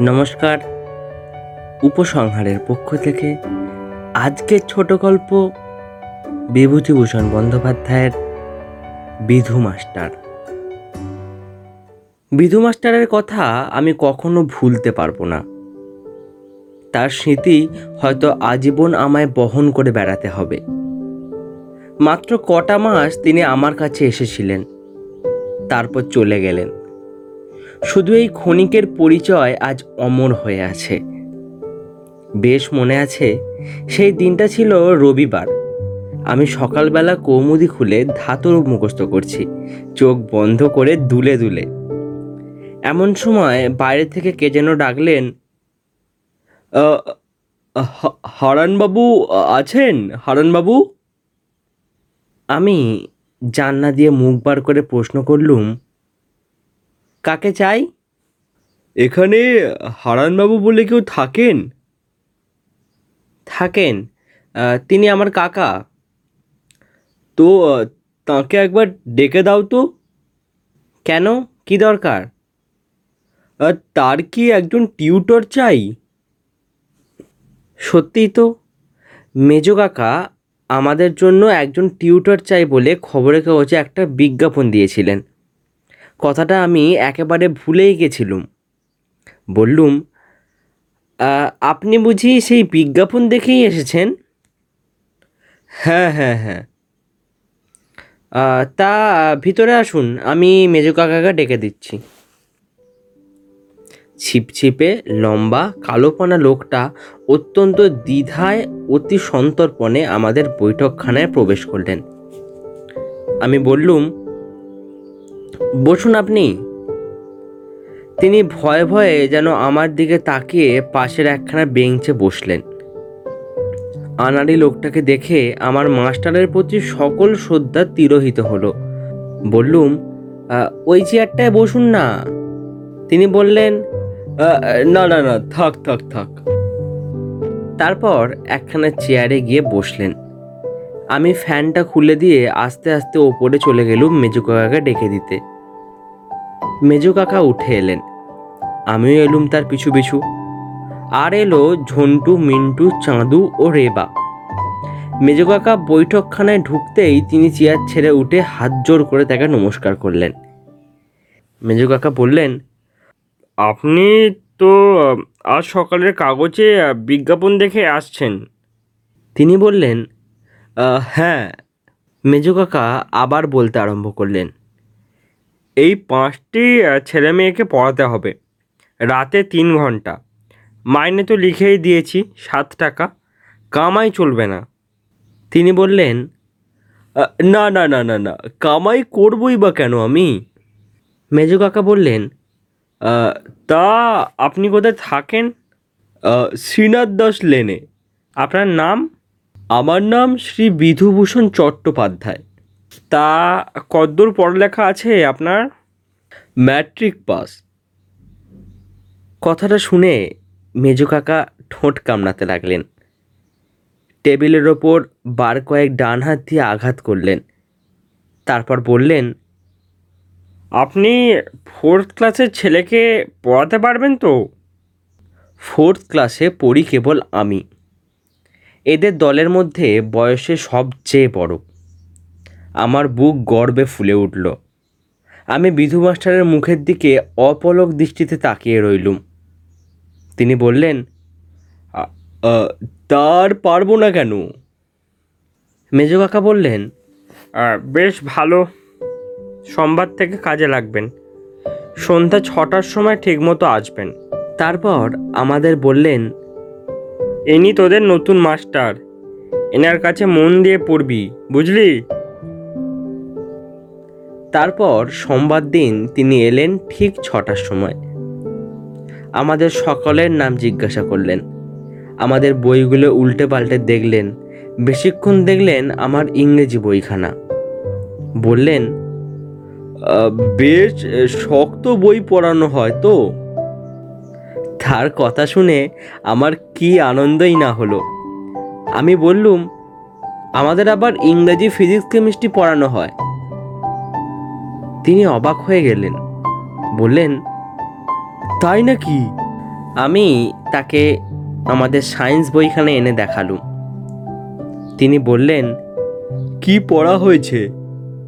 নমস্কার। উপসংহারের পক্ষ থেকে আজকের ছোট গল্প বিভূতিভূষণ বন্দ্যোপাধ্যায়ের বিধু মাস্টার। বিধু মাস্টারের কথা আমি কখনো ভুলতে পারব না। তার স্মৃতি হয়তো আজীবন আমায় বহন করে বেড়াতে হবে। মাত্র কটা মাস তিনি আমার কাছে এসেছিলেন। তারপর চলে গেলেন। শুধু এই ক্ষণিকের পরিচয় আজ অমর হয়ে আছে। বেশ মনে আছে সেই দিনটা ছিল রবিবার। আমি সকালবেলা কৌমুদি খুলে ধাতুর মুখস্থ করছি চোখ বন্ধ করে দুলে দুলে। এমন সময় বাইরে থেকে কে যেন ডাকলেন "আহ, হ- হারানবাবু আছেন? হারানবাবু? আমি জান্না দিয়ে মুখ বার করে প্রশ্ন করলুম কাকে চাই? এখানে হারানবাবু বলে কেউ থাকেন? থাকেন। তিনি আমার কাকা। তো তাকে একবার ডেকে দাও তো। কেন? কি দরকার? তার কি একজন টিউটর চাই? সত্যিই তো। মেজো কাকা আমাদের জন্য একজন টিউটর চাই বলে খবরের কাগজে একটা বিজ্ঞাপন দিয়েছিলেন। কথাটা আমি একেবারে ভুলেই গেছিলুম। বললুম আপনি বুঝি সেই বিজ্ঞাপন দেখেই এসেছেন? হ্যাঁ হ্যাঁ হ্যাঁ। তা ভিতরে আসুন, আমি মেজো কাকাকে ডেকে দিচ্ছি। ছিপছিপে লম্বা কালোপনা লোকটা অত্যন্ত দ্বিধায় অতি সন্তর্পণে আমাদের বৈঠকখানায় প্রবেশ করলেন। আমি বললুম বসুন আপনি। তিনি ভয়ে ভয়ে যেন আমার দিকে তাকিয়ে পাশের একখানা বেঞ্চে বসলেন। আনাড়ি লোকটাকে দেখে আমার মাস্টারের প্রতি সকল শ্রদ্ধা তিরোহিত হলো। বললুম ওই চেয়ারটায় বসুন না। তিনি বললেন না না না, থাক থাক থাক। তারপর একখানা চেয়ারে গিয়ে বসলেন। আমি ফ্যানটা খুলে দিয়ে আস্তে আস্তে ওপরে চলে গেলুম মেজু কাকাকে ডেকে দিতে। মেজু কাকা উঠে এলেন। আমিও এলুম তার পিছু পিছু। আর এলো ঝন্টু, মিন্টু, চাঁদু ও রেবা। মেজো কাকা বৈঠকখানায় ঢুকতেই তিনি চেয়ার ছেড়ে উঠে হাত জোর করে তাকে নমস্কার করলেন। মেজো কাকা বললেন, আপনি তো আজ সকালের কাগজে বিজ্ঞাপন দেখে আসছেন। তিনি বললেন হ্যাঁ। মেজো কাকা আবার বলতে আরম্ভ করলেন এই পাঁচটি ছেলে মেয়েকে পড়াতে হবে। রাতে তিন ঘণ্টা। মাইনে তো লিখেই দিয়েছি, সাত টাকা। কামাই চলবে না। তিনি বললেন না না না না না, কামাই করবই বা কেন আমি? মেজো কাকা বললেন তা আপনি কোথায় থাকেন? শ্রীনাথ দাস লেনে। আপনার নাম? আমার নাম শ্রী বিধুভূষণ চট্টোপাধ্যায়। তা কদ্দূর পড়ালেখা আছে আপনার? Matric pass. কথাটা শুনে মেজু কাকা ঠোঁট কামড়াতে লাগলেন। টেবিলের ওপর বার কয়েক ডান হাত দিয়ে আঘাত করলেন। তারপর বললেন আপনি ফোর্থ ক্লাসের ছেলেকে পড়াতে পারবেন তো? ফোর্থ ক্লাসে পড়ি কেবল আমি। এদের দলের মধ্যে বয়সে সবচেয়ে বড়। আমার বুক গর্বে ফুলে উঠল। আমি বিধু মাস্টারের মুখের দিকে অপলক দৃষ্টিতে তাকিয়ে রইলুম। তিনি বললেন "আ- আ, তার পারব না কেন? মেজো কাকা বললেন বেশ ভালো। সোমবার থেকে কাজে লাগবেন। সন্ধ্যা ছটার সময় ঠিকমতো আসবেন। তারপর আমাদের বললেন ইনি তোদের নতুন মাস্টার। এনার কাছে মন দিয়ে পড়বি বুঝলি? তারপর সোমবার দিন তিনি এলেন ঠিক ছটার সময়। আমাদের সকলের নাম জিজ্ঞাসা করলেন। আমাদের বইগুলো উল্টে পাল্টে দেখলেন। বেশিক্ষণ দেখলেন আমার ইংরেজি বইখানা। বললেন বেশ শক্ত বই পড়ানো হয় তো? তার কথা শুনে আমার কি আনন্দই না হলো। আমি বললুম, আমাদের আবার ইংরেজি ফিজিক্স কেমিস্ট্রি পড়ানো হয়। তিনি অবাক হয়ে গেলেন। বললেন তাই নাকি? আমি তাকে আমাদের সায়েন্স বইখানে এনে দেখালুম। তিনি বললেন কি পড়া হয়েছে?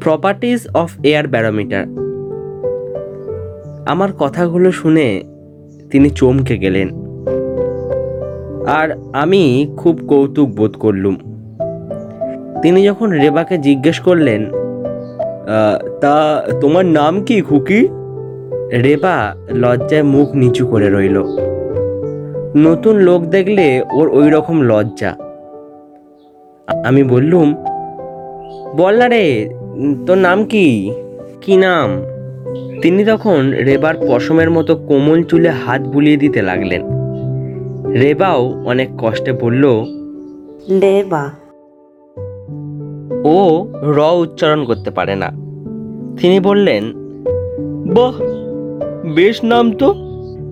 প্রপার্টিজ অফ এয়ার ব্যারোমিটার আমার কথাগুলো শুনে তিনি চমকে গেলেন। আর আমি খুব কৌতুক বোধ করলুম। তিনি যখন রেবাকে জিজ্ঞেস করলেন "আহ, তা তোমার নাম কি খুকি? রেবা লজ্জায় মুখ নিচু করে রইল। নতুন লোক দেখলে ওর ওই রকম লজ্জা। আমি বললুম বল না রে তোর নাম কি? কি নাম? তিনি তখন রেবার পশমের মতো কোমল চুলে হাত বুলিয়ে দিতে লাগলেন। রেবাও অনেক কষ্টে বলল লেবা ও র উচ্চারণ করতে পারে না। তিনি বললেন, বাহ, বেশ নাম তো,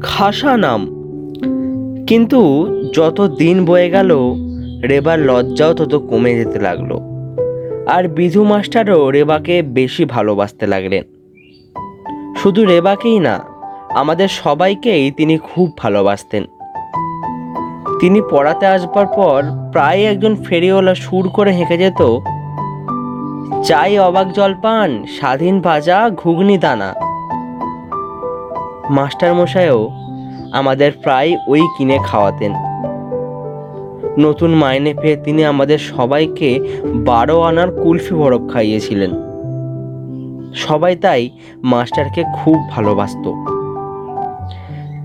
খাসা নাম। কিন্তু যত দিন বয়ে গেল, রেবার লজ্জাও তত কমে যেতে লাগল। আর বিধু মাস্টারও রেবাকে বেশি ভালোবাসতে লাগলেন। শুধু রেবাকেই না, আমাদের সবাইকেই তিনি খুব ভালোবাসতেন। তিনি পড়াতে আসবার পর প্রায় একজন ফেরিওয়ালা সুর করে হেঁকে যেত চাই অবাক জলপান স্বাধীন ভাজা ঘুগনি দানা। মাস্টার মশাইও আমাদের প্রায় ওই কিনে খাওয়াতেন। নতুন মাইনে পেয়ে তিনি আমাদের সবাইকে বারো আনার কুলফি বরফ খাইয়েছিলেন। সবাই তাই মাস্টারকে খুব ভালোবাসতো।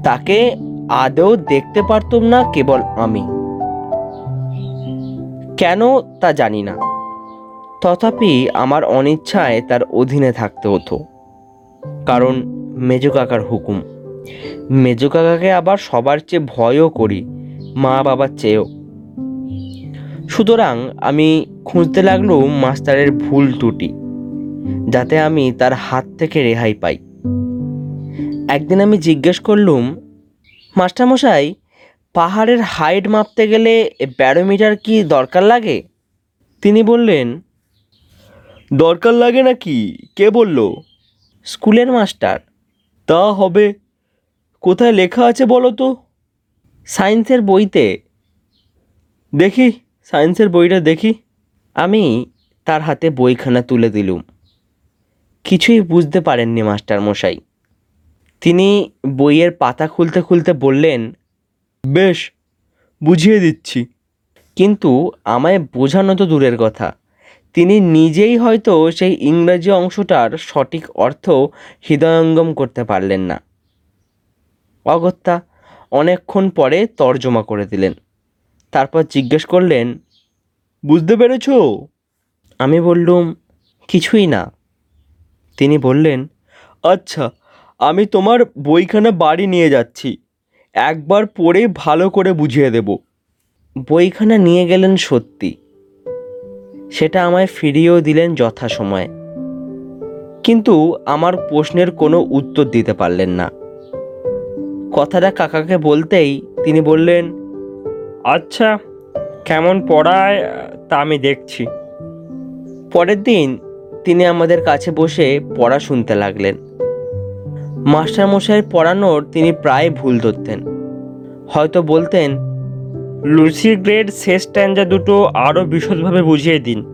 তাকে আদৌ দেখতে পারতাম না কেবল আমি। কেন তা জানি না। তথাপি আমার অনিচ্ছায় তার অধীনে থাকতে হতো। কারণ মেজো কাকার হুকুম। মেজো কাকাকে আবার সবার চেয়ে ভয়ও করি, মা বাবার চেয়েও। সুতরাং আমি খুঁজতে লাগলুম মাস্টারের ভুল ত্রুটি, যাতে আমি তার হাত থেকে রেহাই পাই। একদিন আমি জিজ্ঞেস করলুম, মাস্টারমশাই, পাহাড়ের হাইট মাপতে গেলে ব্যারোমিটার কি দরকার লাগে? তিনি বললেন দরকার লাগে নাকি? কে বলল? স্কুলের মাস্টার। তা হবে। কোথায় লেখা আছে বলো তো? সায়েন্সের বইতে। দেখি সায়েন্সের বইটা দেখি। আমি তার হাতে বইখানা তুলে দিলুম। কিছুই বুঝতে পারেননি মাস্টার মশাই। তিনি বইয়ের পাতা খুলতে খুলতে বললেন বেশ বুঝিয়ে দিচ্ছি। কিন্তু আমায় বোঝানো তো দূরের কথা। তিনি নিজেই হয়তো সেই ইংরাজি অংশটার সঠিক অর্থ হৃদয়ঙ্গম করতে পারলেন না। অগত্যা অনেকক্ষণ পরে তর্জমা করে দিলেন। তারপর জিজ্ঞেস করলেন, বুঝতে পেরেছ? আমি বললুম, কিছুই না। তিনি বললেন আচ্ছা আমি তোমার বইখানা বাড়ি নিয়ে যাচ্ছি। একবার পড়ে ভালো করে বুঝিয়ে দেব। বইখানা নিয়ে গেলেন সত্যি। সেটা আমায় ফিরিয়েও দিলেন যথাসময়ে। কিন্তু আমার প্রশ্নের কোনো উত্তর দিতে পারলেন না। কথাটা কাকাকে বলতেই তিনি বললেন আচ্ছা কেমন পড়ায়, তা আমি দেখছি। পরের দিন তিনি আমাদের কাছে বসে পড়া শুনতে লাগলেন। মাস্টারমশাইয়ের পড়ানোর তিনি প্রায় ভুল ধরতেন। হয়তো বলতেন লুসি গ্রেড শেষ স্ট্যান্ডা দুটো আরও বিশদভাবে বুঝিয়ে দিন।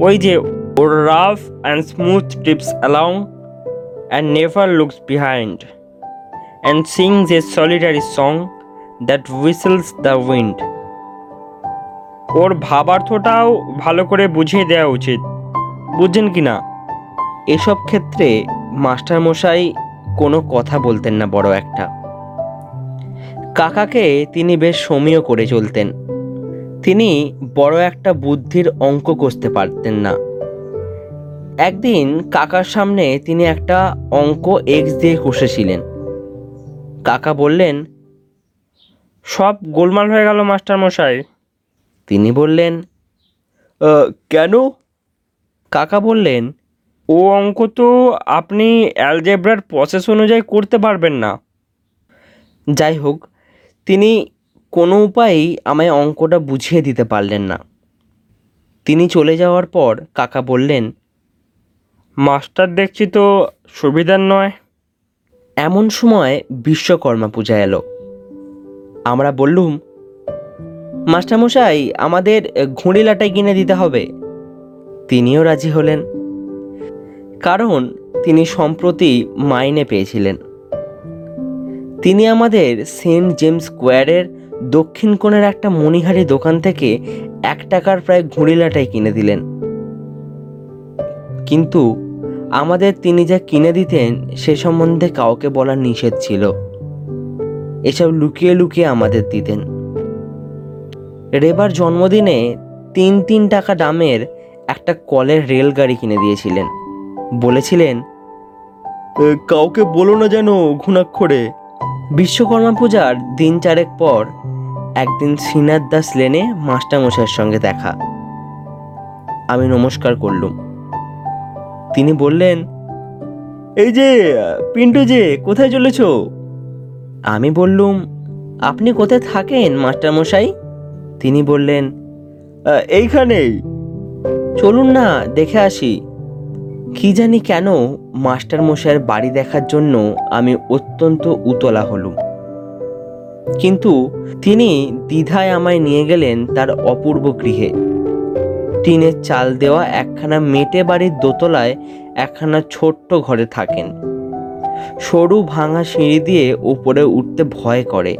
ওই যে, ওর rough and smooth tips along and never looks behind and sings a solitary song that whistles the wind. ওর ভাবার্থটাও ভালো করে বুঝিয়ে দেওয়া উচিত। বুঝছেন কি না? এসব ক্ষেত্রে মাস্টারমশাই কোনো কথা বলতেন না বড় একটা। কাকাকে তিনি বেশ সমীয় করে চলতেন। তিনি বড় একটা বুদ্ধির অঙ্ক কষতে পারতেন না। একদিন কাকার সামনে তিনি একটা অঙ্ক এক্স দিয়ে কষেছিলেন। কাকা বললেন, সব গোলমাল হয়ে গেল মাস্টার মশাই তিনি বললেন কেন? কাকা বললেন, ও অঙ্ক তো আপনি অ্যালজেব্রার প্রসেস অনুযায়ী করতে পারবেন না। যাই হোক তিনি কোনো উপায়েই আমায় অঙ্কটা বুঝিয়ে দিতে পারলেন না। তিনি চলে যাওয়ার পর কাকা বললেন, মাস্টার দেখছি তো সুবিধার নয়। এমন সময় বিশ্বকর্মা পূজা এলো। আমরা বললুম, মাস্টারমশাই, আমাদের ঘুড়িলাটাই কিনে দিতে হবে। তিনিও রাজি হলেন। কারণ তিনি সম্প্রতি মাইনে পেয়েছিলেন। তিনি আমাদের সেন্ট জেমস স্কোয়ারের দক্ষিণ কোণের একটা মণিহারি দোকান থেকে এক টাকার প্রায় ঘুড়িলাটাই কিনে দিলেন। কিন্তু আমাদের তিনি যা কিনে দিতেন সে সম্বন্ধে কাউকে বলার নিষেধ ছিল। এসব লুকিয়ে লুকিয়ে আমাদের দিতেন। রেবার জন্মদিনে তিন তিন টাকা দামের একটা কলের রেলগাড়ি কিনে দিয়েছিলেন। বলেছিলেন কাউকে বলো না যেন ঘুণাক্ষরে। বিশ্বকর্মা পূজার দিন চারেক পর একদিন শ্রীনাথ দাস লেনে মাস্টারমশাইয়ের সঙ্গে দেখা। আমি নমস্কার করলুম। তিনি বললেন, এই যে, পিন্টু যে, কোথায় চলেছ? আমি বললুম, আপনি কোথায় থাকেন, মাস্টারমশাই? তিনি বললেন এইখানেই। চলুন না, দেখে আসি। কি জানি কেন মাস্টারমশাইয়ের বাড়ি দেখার জন্য আমি অত্যন্ত উতলা হলুম। কিন্তু তিনি দ্বিধায় আমায় নিয়ে গেলেন তার অপূর্ব গৃহে। টিনের চাল দেওয়া একখানা মেটে বাড়ির দোতলায় একখানা ছোট্ট ঘরে থাকেন। সরু ভাঙা সিঁড়ি দিয়ে উপরে উঠতে ভয় করে।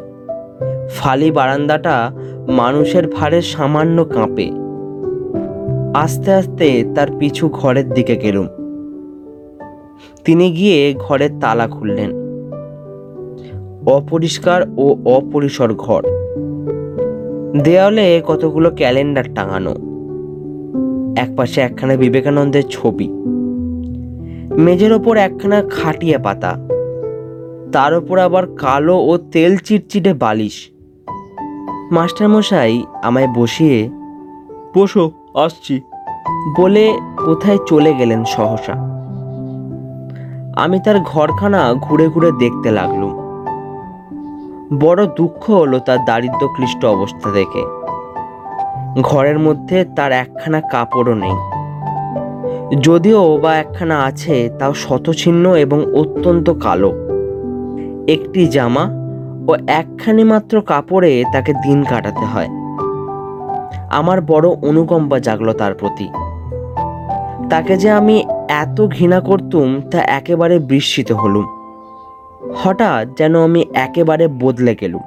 ফালি বারান্দাটা মানুষের ভারে সামান্য কাঁপে। আস্তে আস্তে তার পিছু ঘরের দিকে গেলুম। তিনি গিয়ে ঘরের তালা খুললেন। অপরিষ্কার ও অপরিসর ঘর। দেওয়ালে কতগুলো ক্যালেন্ডার টাঙানো। একপাশে একখানা বিবেকানন্দের ছবি। মেঝের ওপর একখানা খাটিয়া পাতা। তার ওপর আবার কালো ও তেল চিটচিটে বালিশ। মাস্টারমশাই আমায় বসিয়ে, বসো, আসছি। বলে কোথায় চলে গেলেন সহসা। আমি তার ঘরখানা ঘুরে ঘুরে দেখতে লাগলুম। বড় দুঃখ হলো তার দারিদ্র ক্লিষ্ট অবস্থা দেখে। ঘরের মধ্যে তার একখানা কাপড়ও নেই। যদিও বা একখানা আছে, তাও শতছিন্ন এবং অত্যন্ত কালো। একটি জামা ও একখানি মাত্র কাপড়ে তাকে দিন কাটাতে হয়। আমার বড় অনুকম্পা জাগলো তার প্রতি। তাকে যে আমি এত ঘৃণা করতুম তা একেবারে বিস্মিত হলুম। হঠাৎ যেন আমি একেবারে বদলে গেলুম।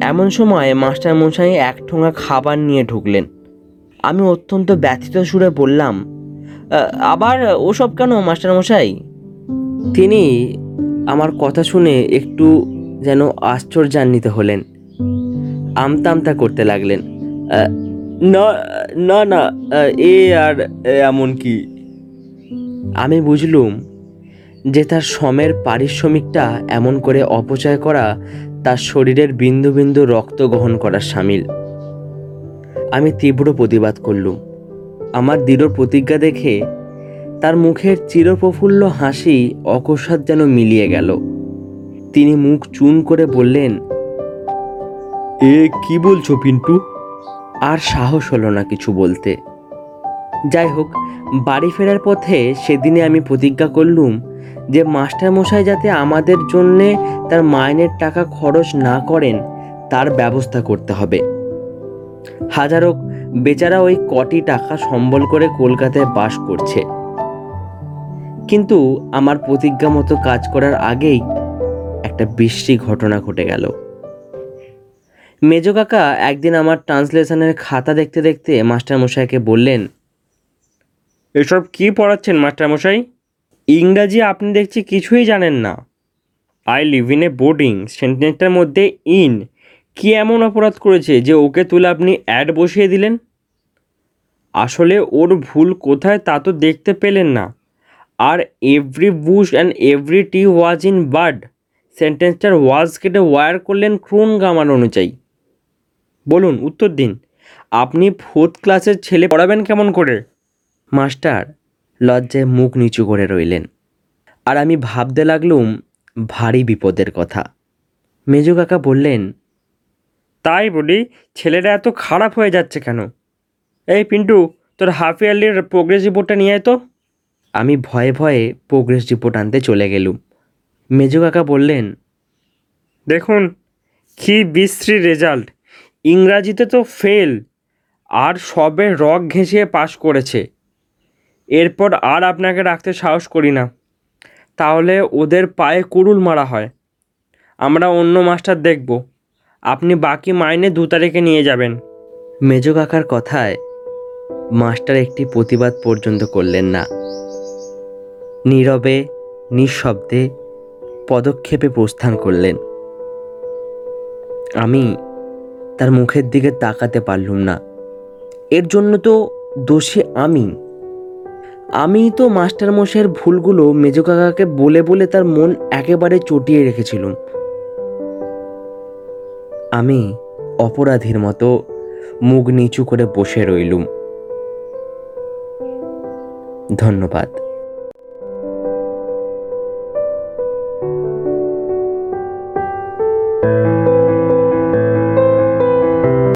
এমন সময় মাস্টার মশাই এক ঠোঙা খাবার নিয়ে ঢুকলেন। আমি অত্যন্ত ব্যথিত সুরে বললাম "আ- আবার ওসব কেন মাস্টার মশাই? তিনি আমার কথা শুনে একটু যেন আশ্চর্যান্বিত হলেন। আমতা আমতা করতে লাগলেন "আ, না না না এ আর এমন কি? আমি বুঝলুম যে তার সমের পারিশ্রমিকটা এমন করে অপচয় করা তার শরীরের বিন্দু বিন্দু রক্ত গ্রহণ করার সামিল। আমি তীব্র প্রতিবাদ করলুম। আমার দৃঢ় প্রতিজ্ঞা দেখে তার মুখের চিরপ্রফুল্ল হাসি অকস্মাৎ যেন মিলিয়ে গেল। তিনি মুখ চুন করে বললেন, এ কি বলছো পিন্টু? আর সাহস হলো না কিছু বলতে। যাই হোক, বাড়ি ফেরার পথে সেদিনে আমি প্রতিজ্ঞা করলুম যে মাস্টার মশাই যাতে আমাদের জন্যে তার মাইনের টাকা খরচ না করেন, তার ব্যবস্থা করতে হবে। হাজারো বেচারা ওই কটি টাকা সম্বল করে কলকাতায় বাস করছে। কিন্তু আমার প্রতিজ্ঞা মতো কাজ করার আগেই একটা বৃষ্টি ঘটনা ঘটে গেল। মেজো কাকা একদিন আমার ট্রান্সলেশনের খাতা দেখতে দেখতে মাস্টারমশাইকে বললেন, এসব কি পড়াচ্ছেন মাস্টারমশাই? ইংরাজি আপনি দেখছি কিছুই জানেন না। I live in a boarding সেন্টেন্সটার মধ্যে ইন কি এমন অপরাধ করেছে যে ওকে তুলে আপনি অ্যাড বসিয়ে দিলেন? আসলে ওর ভুল কোথায় তা তো দেখতে পেলেন না। আর every bush and every tree was in bird সেন্টেন্সটার was কেটে ওয়ার করলেন ক্রুন গামার অনুযায়ী। বলুন, উত্তর দিন। আপনি ফোর্থ ক্লাসের ছেলে পড়াবেন কেমন করে? মাস্টার, লজ্জায় মুখ নিচু করে রইলেন। আর আমি ভাবতে লাগলুম, ভারী বিপদের কথা। মেজু কাকা বললেন, তাই বলি, ছেলেরা এত খারাপ হয়ে যাচ্ছে কেন? এই পিন্টু, তোর হাফ ইয়ারলির প্রোগ্রেস রিপোর্টটা নিয়ে তো। আমি ভয়ে ভয়ে প্রোগ্রেস রিপোর্ট আনতে চলে গেলুম। মেজু কাকা বললেন, দেখুন, কি বিশ্রী রেজাল্ট ইংরাজিতে তো ফেল, আর সবে রক ঘেঁষিয়ে পাশ করেছে। এরপর আর আপনাকে রাখতে সাহস করি না। তাহলে ওদের পায়ে কুড়ুল মারা হয়। আমরা অন্য মাস্টার দেখব। আপনি বাকি মাইনে দু তারিখে নিয়ে যাবেন। মেজো কাকার কথায় মাস্টার একটি প্রতিবাদ পর্যন্ত করলেন না। নীরবে, নিঃশব্দে পদক্ষেপে প্রস্থান করলেন। আমি তার মুখের দিকে তাকাতে পারলুম না। এর জন্য তো দোষী আমি। আমি তো মাস্টার মশাইয়ের ভুলগুলো মেজো কাকাকে বলে বলে তার মন একেবারে চটিয়ে রেখেছিলুম। আমি অপরাধীর মতো মুখ নিচু করে বসে রইলুম। ধন্যবাদ।